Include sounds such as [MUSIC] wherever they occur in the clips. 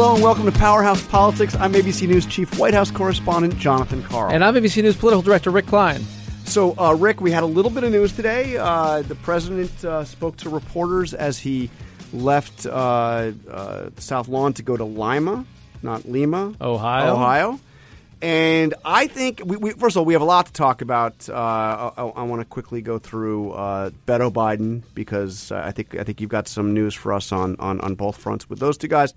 Hello and welcome to Powerhouse Politics. I'm ABC News Chief White House Correspondent Jonathan Karl. And I'm ABC News Political Director Rick Klein. So, uh, Rick, we had a little bit of news today. Uh, the president uh, spoke to reporters as he left uh, uh, South Lawn to go to Lima, not Lima, Ohio. Ohio. And I think, we, we, first of all, we have a lot to talk about. Uh, I, I want to quickly go through uh, Beto Biden because I think I think you've got some news for us on, on, on both fronts with those two guys.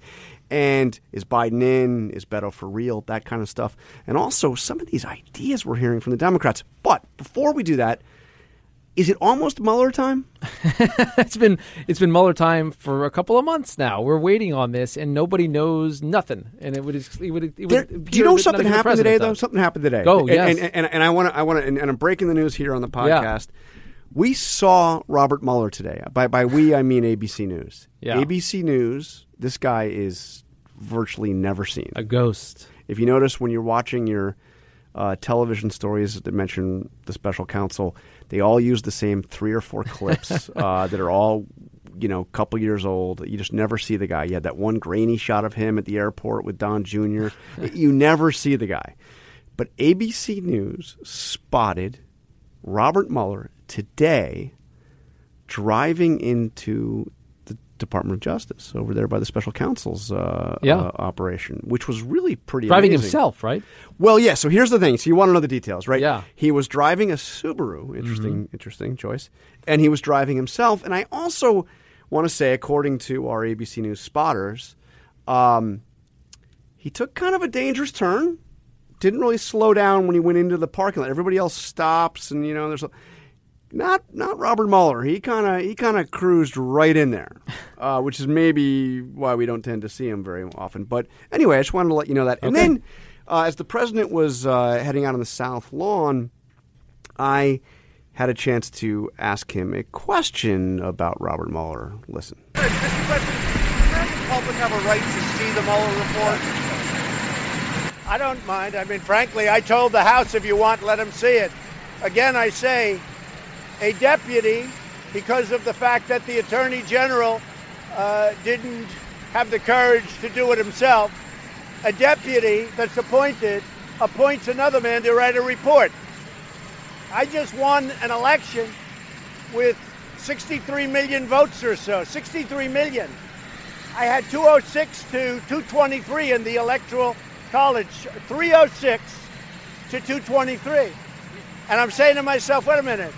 And is Biden in? Is Beto for real? That kind of stuff. And also some of these ideas we're hearing from the Democrats. But before we do that, is it almost Mueller time? [LAUGHS] it's been it's been Mueller time for a couple of months now. We're waiting on this, and nobody knows nothing. And it would it would, it would there, do you know something happened today though? Something happened today. Oh and, yes, and, and, and I want to I want to and, and, I'm breaking the news here on the podcast. Yeah. We saw Robert Mueller today. By by we I mean ABC News. Yeah. ABC News. This guy is virtually never seen. A ghost. If you notice when you're watching your uh, television stories that mention the special counsel, they all use the same three or four clips [LAUGHS] uh, that are all, you know, a couple years old. You just never see the guy. You had that one grainy shot of him at the airport with Don Jr. [LAUGHS] you never see the guy. But ABC News spotted Robert Mueller today driving into the Department of Justice over there by the special counsel's uh, yeah. uh, operation, which was really pretty driving amazing. himself, right? Well, yeah. So here's the thing. So you want to know the details, right? Yeah. He was driving a Subaru. Interesting, Mm-hmm. interesting choice. And he was driving himself. And I also want to say, according to our ABC News spotters, um, he took kind of a dangerous turn. Didn't really slow down when he went into the parking lot. Everybody else stops, and you know, there's a not not Robert Mueller. He kind of he kind of cruised right in there, [LAUGHS] uh, which is maybe why we don't tend to see him very often. But anyway, I just wanted to let you know that. And Okay. then, uh, as the president was uh, heading out on the South Lawn, I had a chance to ask him a question about Robert Mueller. Listen. Mr. President, does the American public have a right to see the Mueller report? I don't mind. I mean, frankly, I told the House if you want, let them see it. Again, I say, a deputy, because of the fact that the Attorney General uh, didn't have the courage to do it himself, a deputy that's appointed appoints another man to write a report. I just won an election with 63 million votes or so. 63 million. I had 206 to 223 in the electoral college. 306 to 223. And I'm saying to myself, wait a minute.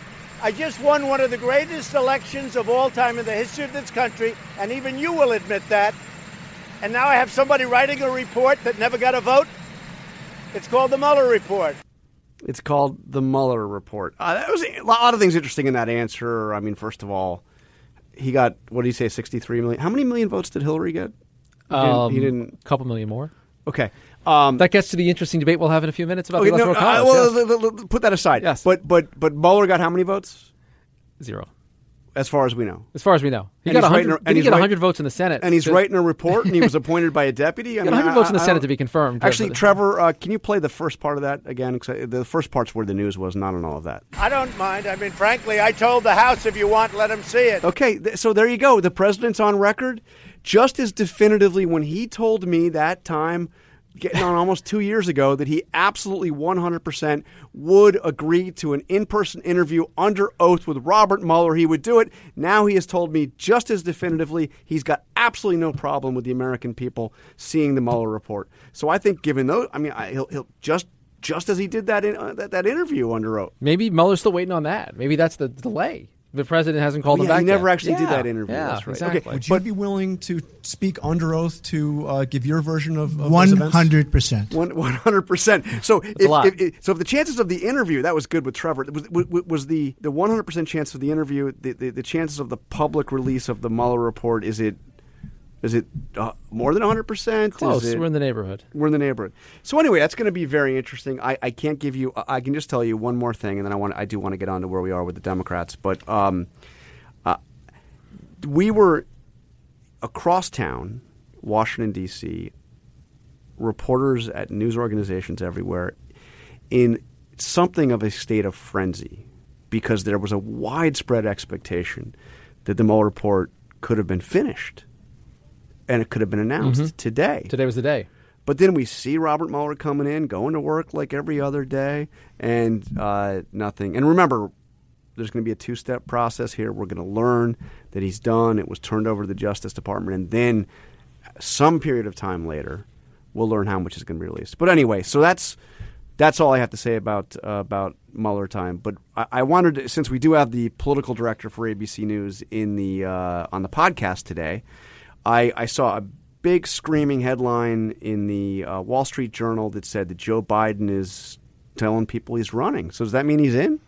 I just won one of the greatest elections of all time in the history of this country, and even you will admit that. And now I have somebody writing a report that never got a vote. It's called the Mueller Report. It's called the Mueller report. Uh, that was a lot of things interesting in that answer. I mean, first of all, he got what did he say? Sixty-three million. How many million votes did Hillary get? He didn't. Um, he didn't A couple million more. Okay. Um, That gets to the interesting debate we'll have in a few minutes about okay, the no, electoral uh, college. well, yes. l- l- l- put that aside. Yes. But but but Mueller got how many votes? Zero. As far as we know. As far as we know, he And got 100. a- and did he he's get write- 100 votes in the Senate? And he's writing a report, and he was [LAUGHS] appointed by a deputy. I Got mean, 100 I- votes in the I Senate don't- to be confirmed. Actually, But- Trevor, uh, can you play the first part of that again? 'Cause I- the first part's where the news was, not on all of that. I don't mind. I mean, frankly, I told the House if you want, let them see it. Okay, th- so there you go. The president's on record just as definitively when he told me that time, getting on almost two years ago, that he absolutely 100% would agree to an in person interview under oath with Robert Mueller. He would do it. Now he has told me just as definitively he's got absolutely no problem with the American people seeing the Mueller report. So I think, given those, I mean, I, he'll, he'll just. Just as he did that, in, uh, that that interview under oath. Maybe Mueller's still waiting on that. Maybe that's the delay. The president hasn't called Oh, him yeah, back. he never yet. actually did that interview. Yeah, That's right. Okay. Would you But- be willing to speak under oath to uh, give your version of, of those One events? hundred percent. One hundred percent. So if, if, if- so, if the chances of the interview that was good with Trevor was, was, was the the one hundred percent chance of the interview the, the the chances of the public release of the Mueller report is it is it uh, more than one hundred percent? Close. It, We're in the neighborhood. we're in the neighborhood. So anyway, that's going to be very interesting. I, I can't give you. I can just tell you one more thing, and then I want. I do want to get on to where we are with the Democrats. But um, uh, we were across town, Washington D.C. Reporters at news organizations everywhere, in something of a state of frenzy, because there was a widespread expectation that the Mueller report could have been finished, and it could have been announced today. Today was the day. But then we see Robert Mueller coming in, going to work like every other day, and uh, nothing. And remember, there's going to be a two step process here. We're going to learn that he's done, it was turned over to the Justice Department, and then some period of time later, we'll learn how much is going to be released. But anyway, so that's. That's all I have to say about uh, about Mueller time. But I, I wanted, to, since we do have the political director for ABC News in the uh, on the podcast today, I, I saw a big screaming headline in the uh, Wall Street Journal that said that Joe Biden is telling people he's running. So does that mean he's in?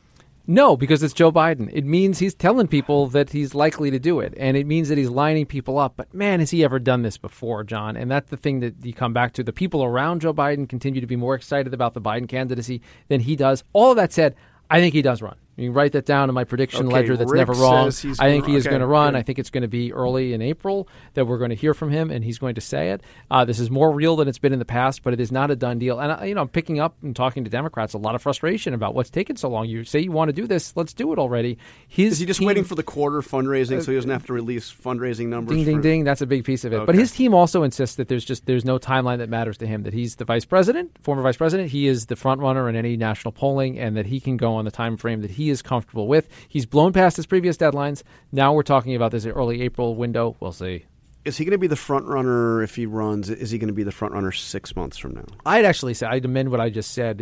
No, because it's Joe Biden. It means he's telling people that he's likely to do it, and it means that he's lining people up. But man, has he ever done this before, John? And that's the thing that you come back to. The people around Joe Biden continue to be more excited about the Biden candidacy than he does. All of that said, I think he does run. You can write that down in my prediction Okay, ledger. That's Rick never wrong. I think gonna- he is okay, going to run. good. I think it's going to be early in April that we're going to hear from him, and he's going to say it. Uh, this is more real than it's been in the past, but it is not a done deal. And uh, you know, I'm picking up and talking to Democrats a lot of frustration about what's taken so long. You say you want to do this, let's do it already. His Is he just team- waiting for the quarter fundraising so he doesn't have to release fundraising numbers? Ding, ding, for- ding. That's a big piece of it. But his team also insists that there's just there's no timeline that matters to him. That he's the vice president, former vice president. He is the front runner in any national polling, and that he can go on the time frame that he is comfortable with. He's blown past his previous deadlines. Now we're talking about this early April window. We'll see. Is he going to be the front runner if he runs? Is he going to be the front runner six months from now? I'd actually say I'd amend what I just said.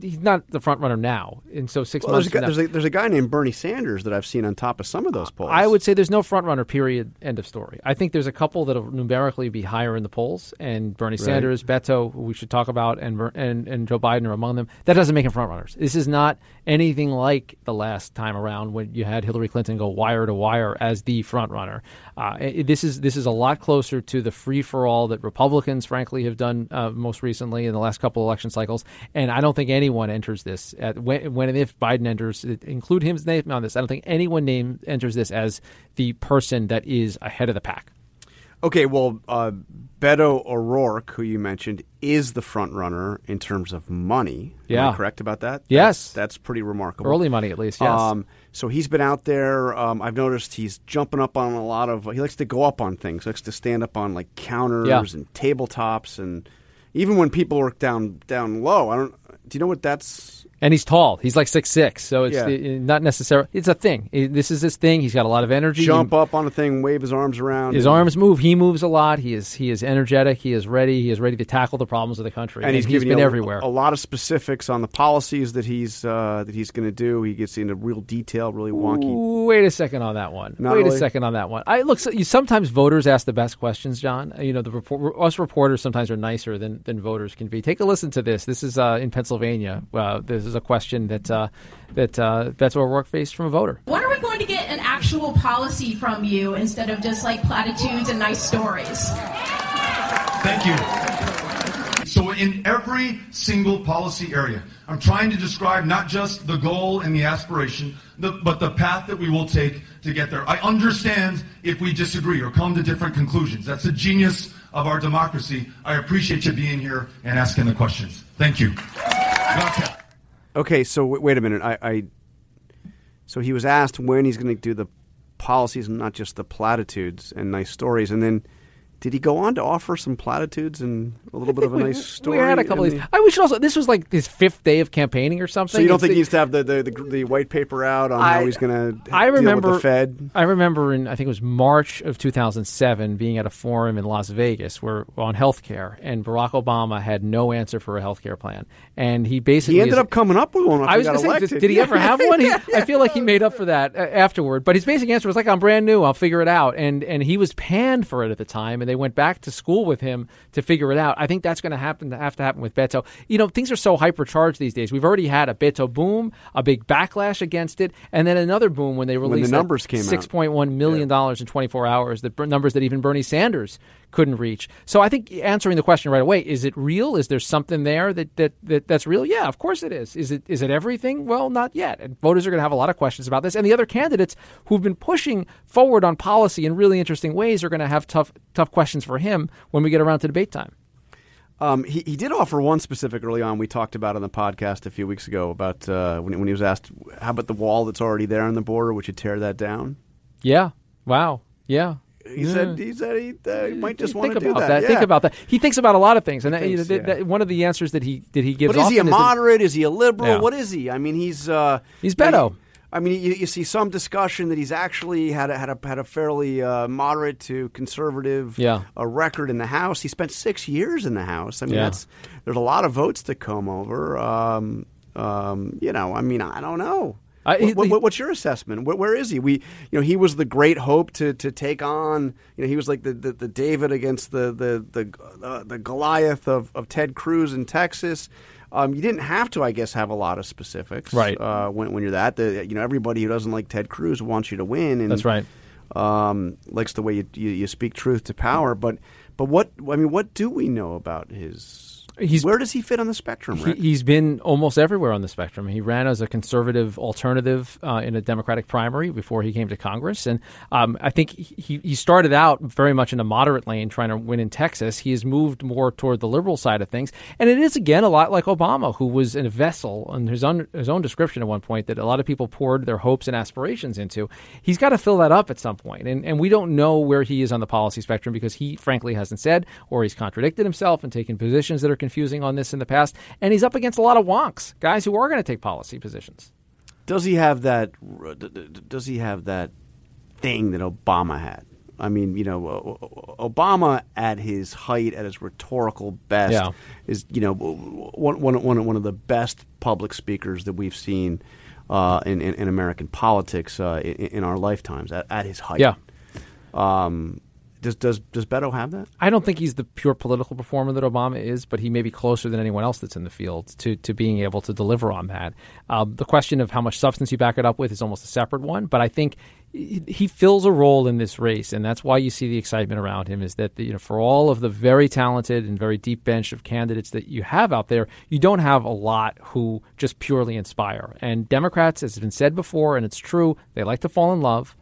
He's not the front runner now, and so six Well, there's, months. a guy, now- there's, a, there's a guy named Bernie Sanders that I've seen on top of some of those polls. I would say there's no front runner. Period. End of story. I think there's a couple that'll numerically be higher in the polls, and Bernie Sanders, Beto, who we should talk about, and and and Joe Biden are among them. That doesn't make them front runners. This is not anything like the last time around when you had Hillary Clinton go wire to wire as the front runner. Uh, this is this is a lot closer to the free for all that Republicans, frankly, have done uh, most recently in the last couple election cycles. And I don't think anyone enters this at, when, when and if Biden enters, include his name on this. I don't think anyone name enters this as the person that is ahead of the pack. Okay, well, uh, Beto O'Rourke, who you mentioned, is the front runner in terms of money. Am Yeah. Correct about that? Yes. That's, that's pretty remarkable. Early money, at least. Yes. Um, so he's been out there. Um, I've noticed he's jumping up on a lot of. He likes to go up on things. He likes to stand up on like counters Yeah. and tabletops, and even when people are down down low. I don't. Do you know what that's? And he's tall. He's like six six, so it's Yeah. the- not necessarily. It's a thing. It- this is his thing. He's got a lot of energy. Jump up on a thing, wave his arms around. His and- arms move. He moves a lot. He is he is energetic. He is ready. He is ready to tackle the problems of the country. and he's, giving been a, everywhere. A lot of specifics on the policies that he's uh, that he's going to do. He gets into real detail, really wonky. Wait a second on that one. Not Wait really? a second on that one. I look. So, you, sometimes voters ask the best questions, John. You know, the report, us reporters sometimes are nicer than, than voters can be. Take a listen to this. This is uh, in Pennsylvania. Uh, this is a question that uh, that uh, Beto O'Rourke faced from a voter. When are we going to get an actual policy from you instead of just like platitudes and nice stories? Thank you. So in every single policy area, I'm trying to describe not just the goal and the aspiration, the, but the path that we will take to get there. I understand if we disagree or come to different conclusions. That's the genius of our democracy. I appreciate you being here and asking the questions. Thank you. Okay. So w- wait a minute. I, I so he was asked when he's going to do the policies and not just the platitudes and nice stories, and then did he go on to offer some platitudes and a little bit of a [LAUGHS] nice story? We had a couple of these. the- I, should also. This was like his fifth day of campaigning or something. So you don't It's think the- he needs to have the, the, the, the white paper out on how he's going to I remember with the Fed? I remember in I think it was March of 2007 being at a forum in Las Vegas where on healthcare and Barack Obama had no answer for a healthcare plan and he basically He ended is- up coming up with one. I was going to say, did, he ever have one? He, [LAUGHS] I feel like he made up for that uh, afterward. But his basic answer was like, "I'm brand new. I'll figure it out." And and he was panned for it at the time, and they went back to school with him to figure it out. I think that's going to happen. Have to happen with Beto. You know, things are so hypercharged these days. We've already had a Beto boom, a big backlash against it, and then another boom when they the released that numbers came out. six point one million dollars in 24 hours. The numbers that even Bernie Sanders couldn't reach. So I think answering the question right away: Is it real? Is there something there that, that, that that's real? Yeah, of course it is. Is it is it everything? Well, not yet. And voters are going to have a lot of questions about this. And the other candidates who've been pushing forward on policy in really interesting ways are going to have tough tough questions for him when we get around to debate time. Um, he, he did offer one specific early on. We talked about on the podcast a few weeks ago about uh, when, when he was asked, "How about the wall that's already there on the border? Would you tear that down?" Yeah. Wow. Yeah. He said he said he, uh, he might just want to do about that. Think about that. He thinks about a lot of things, and that- thinks, that- that- yeah. one of the answers that he that he gives. But is he a moderate? Is he a liberal? Yeah. What is he? I mean, he's uh, He's Beto. you- I mean, you, you see some discussion that he's actually had a, had a had a fairly uh, moderate to conservative Yeah. a record in the House. He spent six years in the House. I mean, Yeah. that's there's a lot of votes to come over. Um, um, you know, I mean, I don't know. I- he- What- what- what's your assessment? Where, where is he? We, you know, he was the great hope to, to take on. You know, he was like the, the, the David against the the the, uh, the Goliath of, of Ted Cruz in Texas. Um, you didn't have to, I guess, have a lot of specifics, Right. Uh, when, when you're that, the, you know, everybody who doesn't like Ted Cruz wants you to win, and That's right. Um, likes the way you, you you speak truth to power, but but what I mean, what do we know about his? He's- where does he fit on the spectrum? He, Rick? he's been almost everywhere on the spectrum. He ran as a conservative alternative uh, in a Democratic primary before he came to Congress, and um, I think he, he started out very much in a moderate lane, trying to win in Texas. He has moved more toward the liberal side of things, and it is again a lot like Obama, who was in a vessel, in his own his own description at one point that a lot of people poured their hopes and aspirations into. He's got to fill that up at some point, and and we don't know where he is on the policy spectrum because he frankly hasn't said, or he's contradicted himself and taken positions that are confusing on this in the past, and he's up against a lot of wonks, guys who are going to take policy positions. Does he have that? Does he have that thing that Obama had? I mean, you know, Obama at his height, at his rhetorical best, Yeah. is you know one, one, one, one of the best public speakers that we've seen uh, in, in, in American politics uh, in, in our lifetimes. At, at his height, Yeah. Um, does does does Beto have that? I don't think he's the pure political performer that Obama is, but he may be closer than anyone else that's in the field to, to being able to deliver on that. Um, the question of how much substance you back it up with is almost a separate one, but I think he fills a role in this race, and that's why you see the excitement around him. Is that you know for all of the very talented and very deep bench of candidates that you have out there, you don't have a lot who just purely inspire. And Democrats, as has been said before, and it's true, they like to fall in love.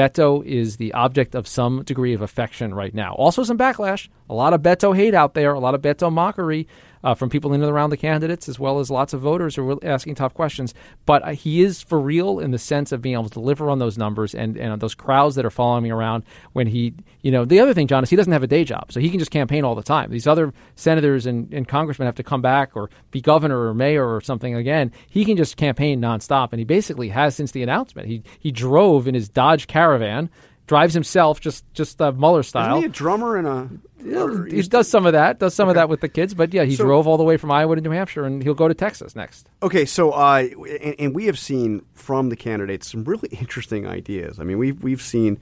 Beto is the object of some degree of affection right now. Also, some backlash. A lot of Beto hate out there, a lot of Beto mockery uh, from people in and around the candidates, as well as lots of voters who are asking tough questions. But uh, he is for real in the sense of being able to deliver on those numbers and, and those crowds that are following me around when he, you know, the other thing, John, is he doesn't have a day job. So he can just campaign all the time. These other senators and, and congressmen have to come back or be governor or mayor or something again. He can just campaign nonstop. And he basically has since the announcement. He, he drove in his Dodge Caravan. Drives himself, just just uh, Mueller style. Isn't he a drummer and a? or He does some of that. Does some of that with the kids, but yeah, he So- drove all the way from Iowa to New Hampshire, and he'll go to Texas next. Okay, so uh, and, and we have seen from the candidates some really [LAUGHS] interesting ideas. I mean, we've we've seen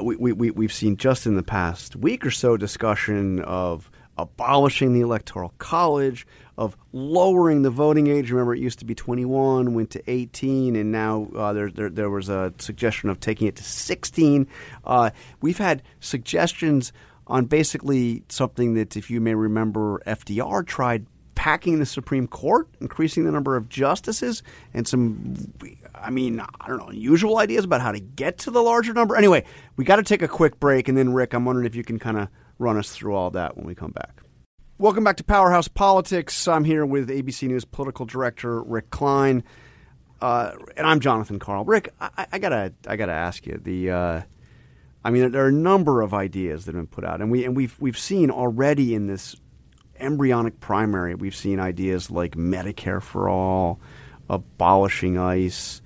we, we we've seen just in the past week or so discussion of abolishing the electoral college, of lowering the voting age. Remember, it used to be 21, went to 18, and now uh, there, there there was a suggestion of taking it to 16. Uh, we've had suggestions on basically something that, if you may remember, FDR tried packing the Supreme Court, increasing the number of justices, and some, I mean, I don't know, unusual ideas about how to get to the larger number. Anyway, we got to take a quick break, and then, Rick, I'm wondering if you can kind of run us through all that when we come back. Welcome back to Powerhouse Politics. I'm here with ABC News political director Rick Klein, uh, and I'm Jonathan Karl. Rick, I, I gotta, I gotta ask you the. Uh, I mean, there are a number of ideas that have been put out, and we and we've we've seen already in this embryonic primary, we've seen ideas like Medicare for all, abolishing ICE.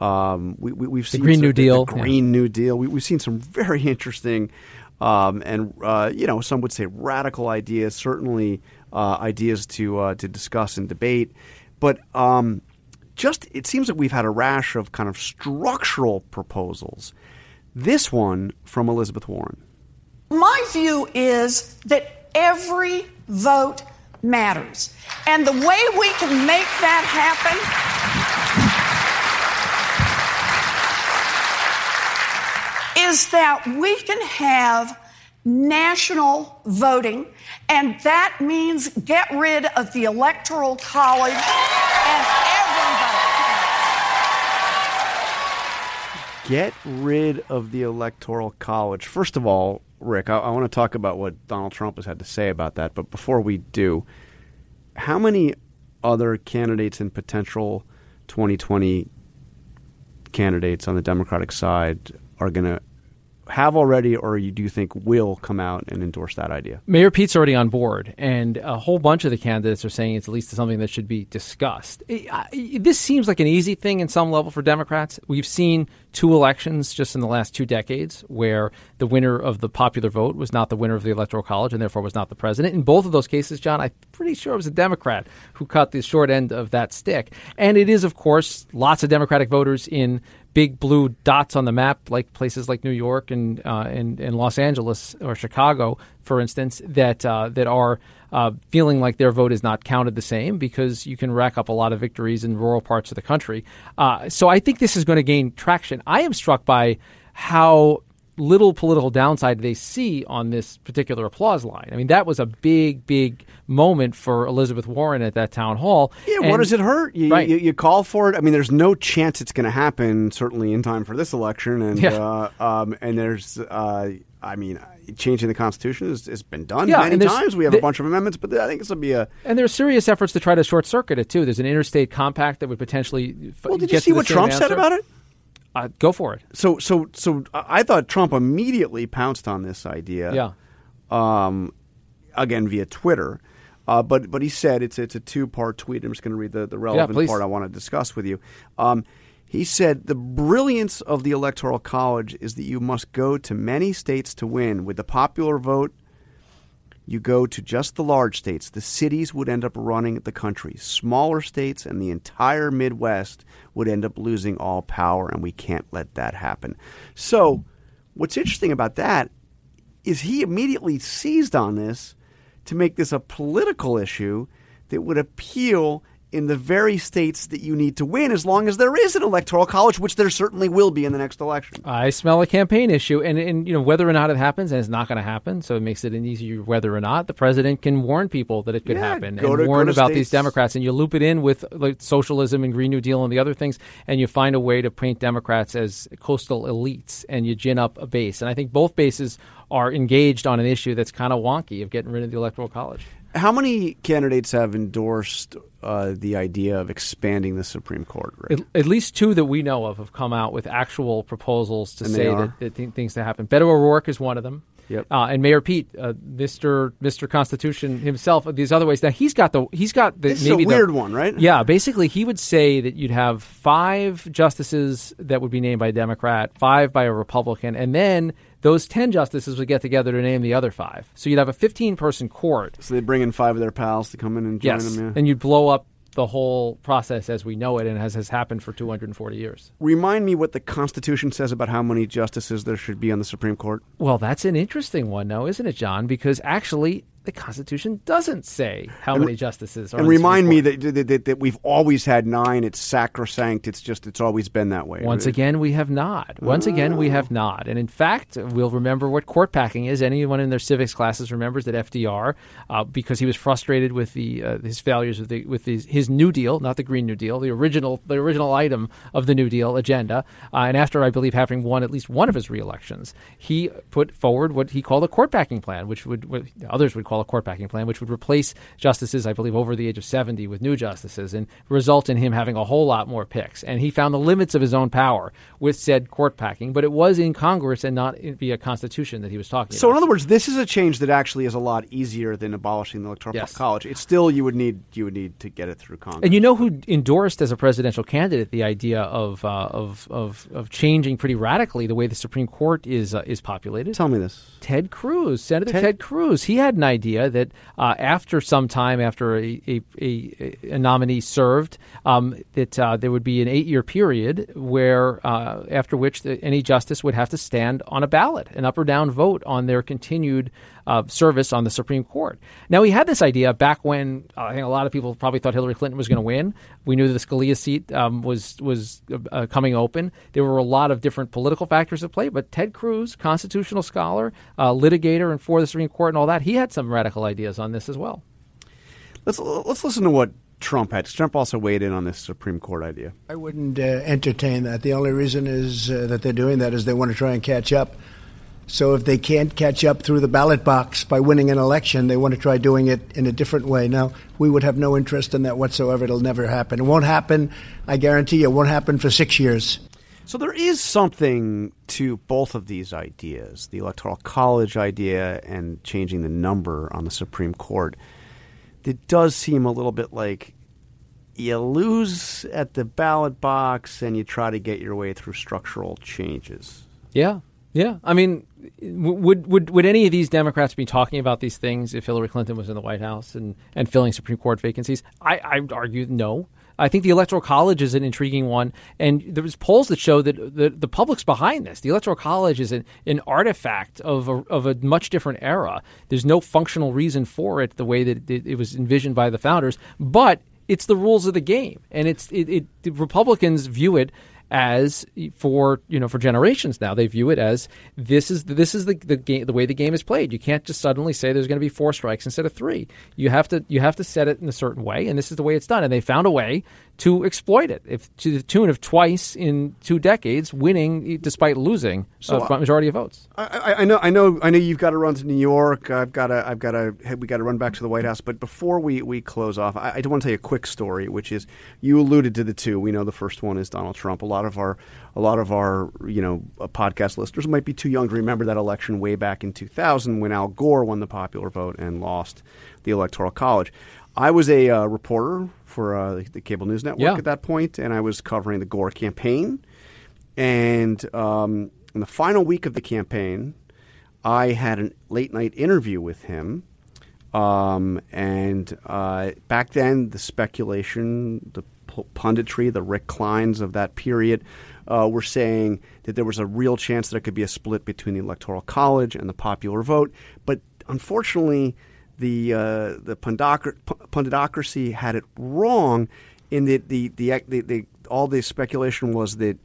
Um, we, we, have seen Green some, New Deal, the, the Green yeah. New Deal. We, have seen some very [LAUGHS] interesting, um, and uh, you know, some would say radical ideas. Certainly, uh, ideas to uh, to discuss and debate. But um, just it seems like we've had a rash of kind of structural proposals this one from Elizabeth Warren. My view is that every vote matters. And the way we can make that happen is that we can have national voting, and that means get rid of the Electoral College and get rid of the Electoral College. First of all, Rick, I, I want to talk about what Donald Trump has had to say about that. But before we do, how many other candidates and potential 2020 candidates on the Democratic side are going to have already or you do think will come out and endorse that idea? Mayor Pete's already on board, and a whole bunch of the candidates are saying it's at least something that should be discussed. This seems like an easy thing in some level for Democrats. We've seen two elections just in the last two decades where the winner of the popular vote was not the winner of the Electoral College and therefore was not the president. In both of those cases, John, I'm pretty sure it was a Democrat who cut the short end of that stick. And it is, of course, lots of Democratic voters in big blue dots on the map, like places like New York and uh, and, and Los Angeles or Chicago, for instance, that uh, that are uh, feeling like their vote is not counted the same because you can rack up a lot of victories in rural parts of the country. Uh, so I think this is going to gain traction. I am struck by how little political downside they see on this particular applause line. I mean, that was a big, big moment for Elizabeth Warren at that town hall. Yeah, and, what does it hurt? You, right. you, you, call for it. I mean, there's no chance it's going to happen. Certainly in time for this election, and yeah. uh, um, and there's, uh, I mean, changing the Constitution has, has been done yeah, many times. We have the, a bunch of amendments, but I think this will be a. And there's serious efforts to try to short circuit it too. There's an interstate compact that would potentially. Well, did you see what Trump answer. said about it? Uh, go for it. So, so, so I thought Trump immediately pounced on this idea. Yeah. Um, again via Twitter. Uh, but but he said it's it's a two part tweet. I'm just going to read the, the relevant yeah, part I want to discuss with you. Um, he said the brilliance of the electoral college is that you must go to many states to win. With the popular vote, you go to just the large states. The cities would end up running the country. Smaller states and the entire Midwest would end up losing all power, and we can't let that happen. So, what's interesting about that is he immediately seized on this to make this a political issue that would appeal in the very states that you need to win as long as there is an electoral college, which there certainly will be in the next election. I smell a campaign issue. And, and you know, whether or not it happens, and it's not going to happen, so it makes it an easier whether or not, the president can warn people that it could yeah, happen and to, warn about states. these Democrats. And you loop it in with like, socialism and Green New Deal and the other things, and you find a way to paint Democrats as coastal elites and you gin up a base. And I think both bases are engaged on an issue that's kind of wonky of getting rid of the Electoral College. How many candidates have endorsed uh, the idea of expanding the Supreme Court? At, at, least two that we know of have come out with actual proposals to and say that, that th- things to happen. Beto O'Rourke is one of them. Yep. Uh, and Mayor Pete, uh, Mister Mister Constitution himself. Uh, these other ways. Now he's got the he's got the this maybe a weird the, one, right? Yeah. Basically, he would say that you'd have five justices that would be named by a Democrat, five by a Republican, and then those 10 justices would get together to name the other five. So you'd have a 15 person court. So they'd bring in five of their pals to come in and join yes. them, yeah. And you'd blow up the whole process as we know it and as has happened for 240 years. Remind me what the Constitution says about how many justices there should be on the Supreme Court. Well, that's an interesting one, now, isn't it, John? Because actually, the Constitution doesn't say how and, many justices are. And remind me that, that, that, we've always had nine. It's sacrosanct. It's just it's always been that way. Once again, we have not. Once oh. again, we have not. And in fact, we'll remember what court packing is. Anyone in their civics classes remembers that FDR, uh, because he was frustrated with the uh, his failures with the with his, his New Deal, not the Green New Deal, the original the original item of the New Deal agenda. Uh, and after I believe having won at least one of his reelections, he put forward what he called a court packing plan, which would what others would call called a court packing plan, which would replace justices, I believe, over the age of 70 with new justices and result in him having a whole lot more picks. And he found the limits of his own power with said court packing, but it was in Congress and not via Constitution that he was talking so about. in other words, this is a change that actually is a lot easier than abolishing the electoral Yes. college. It's still you would need you would need to get it through Congress. And you know who endorsed as a presidential candidate the idea of uh, of, of of changing pretty radically the way the Supreme Court is uh, is populated? Tell me this. Ted Cruz, Senator Ted- Ted, Cruz. He had an idea that uh, after some time, after a, a, a, a nominee served, um, that uh, there would be an eight-year period where, uh, after which the, any justice would have to stand on a ballot, an up or down vote on their continued uh, service on the Supreme Court. Now, he had this idea back when uh, I think a lot of people probably thought Hillary Clinton was going to win. We knew the Scalia seat um, was was uh, coming open. There were a lot of different political factors at play, but Ted Cruz, constitutional scholar, uh, litigator, and for the Supreme Court and all that, he had some radical ideas on this as well. Let's let's listen to what Trump had. Trump also weighed in on this Supreme Court idea. I wouldn't uh, entertain that. The only reason is uh, that they're doing that is they want to try and catch up. So if they can't catch up through the ballot box by winning an election, they want to try doing it in a different way. Now, we would have no interest in that whatsoever. It'll never happen. It won't happen. I guarantee you, it won't happen for six years. So there is something to both of these ideas, the electoral college idea and changing the number on the Supreme Court. It does seem a little bit like you lose at the ballot box and you try to get your way through structural changes. Yeah, yeah. I mean, would would would any of these Democrats be talking about these things if Hillary Clinton was in the White House and, and filling Supreme Court vacancies? I I argue no. I think the Electoral College is an intriguing one, and there was polls that show that the, the public's behind this. The Electoral College is an, an artifact of a, of a much different era. There's no functional reason for it the way that it, it was envisioned by the founders, but it's the rules of the game, and it's it, it Republicans view it as for you know for generations now they view it as this is this is the the game the way the game is played. You can't just suddenly say there's going to be four strikes instead of three. You have to you have to set it in a certain way, and this is the way it's done. And they found a way to exploit it, if to the tune of twice in two decades, winning despite losing So, a majority of votes. I, I, I know, I know, I know. You've got to run to New York. I've got to, I've got to, we got to run back to the White House. But before we, we close off, I, I do want to tell you a quick story, which is you alluded to the two. We know the first one is Donald Trump. A lot of our, a lot of our, you know, uh, podcast listeners might be too young to remember that election way back in 2000 when Al Gore won the popular vote and lost the Electoral College. I was a uh, reporter for uh, the, cable news network Yeah. at that point, and I was covering the Gore campaign. And um, in the final week of the campaign, I had a late night interview with him. Um, and uh, back then, the speculation, the punditry, the Rick Kleins of that period uh, were saying that there was a real chance that there could be a split between the Electoral College and the popular vote. But unfortunately, the uh, the pundocr- punditocracy had it wrong in that the, the, the, the all the speculation was that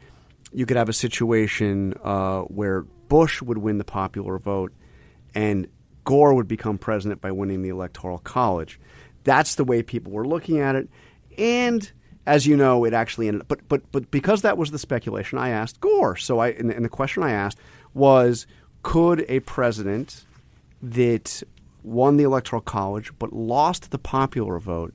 you could have a situation uh, where Bush would win the popular vote and Gore would become president by winning the Electoral College. That's the way people were looking at it. And as you know, it actually ended. But, but, but because that was the speculation, I asked Gore. So I, and, and the question I asked was could a president that won the Electoral College but lost the popular vote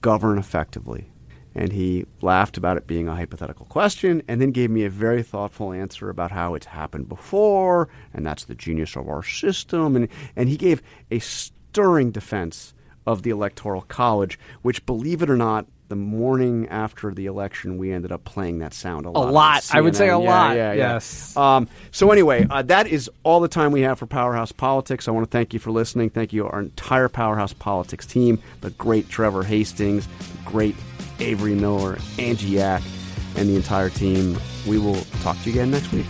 govern effectively? And he laughed about it being a hypothetical question and then gave me a very thoughtful answer about how it's happened before, and that's the genius of our system. And, and he gave a stirring defense of the Electoral College, which, believe it or not, the morning after the election, we ended up playing that sound a lot. on lot. I would say a Yeah, lot. Yeah, yeah. Yes. Um, so anyway, uh, that is all the time we have for Powerhouse Politics. I want to thank you for listening. Thank you our entire Powerhouse Politics team, the great Trevor Hastings, the great Avery Miller, Angie Yack, and the entire team. We will talk to you again next week.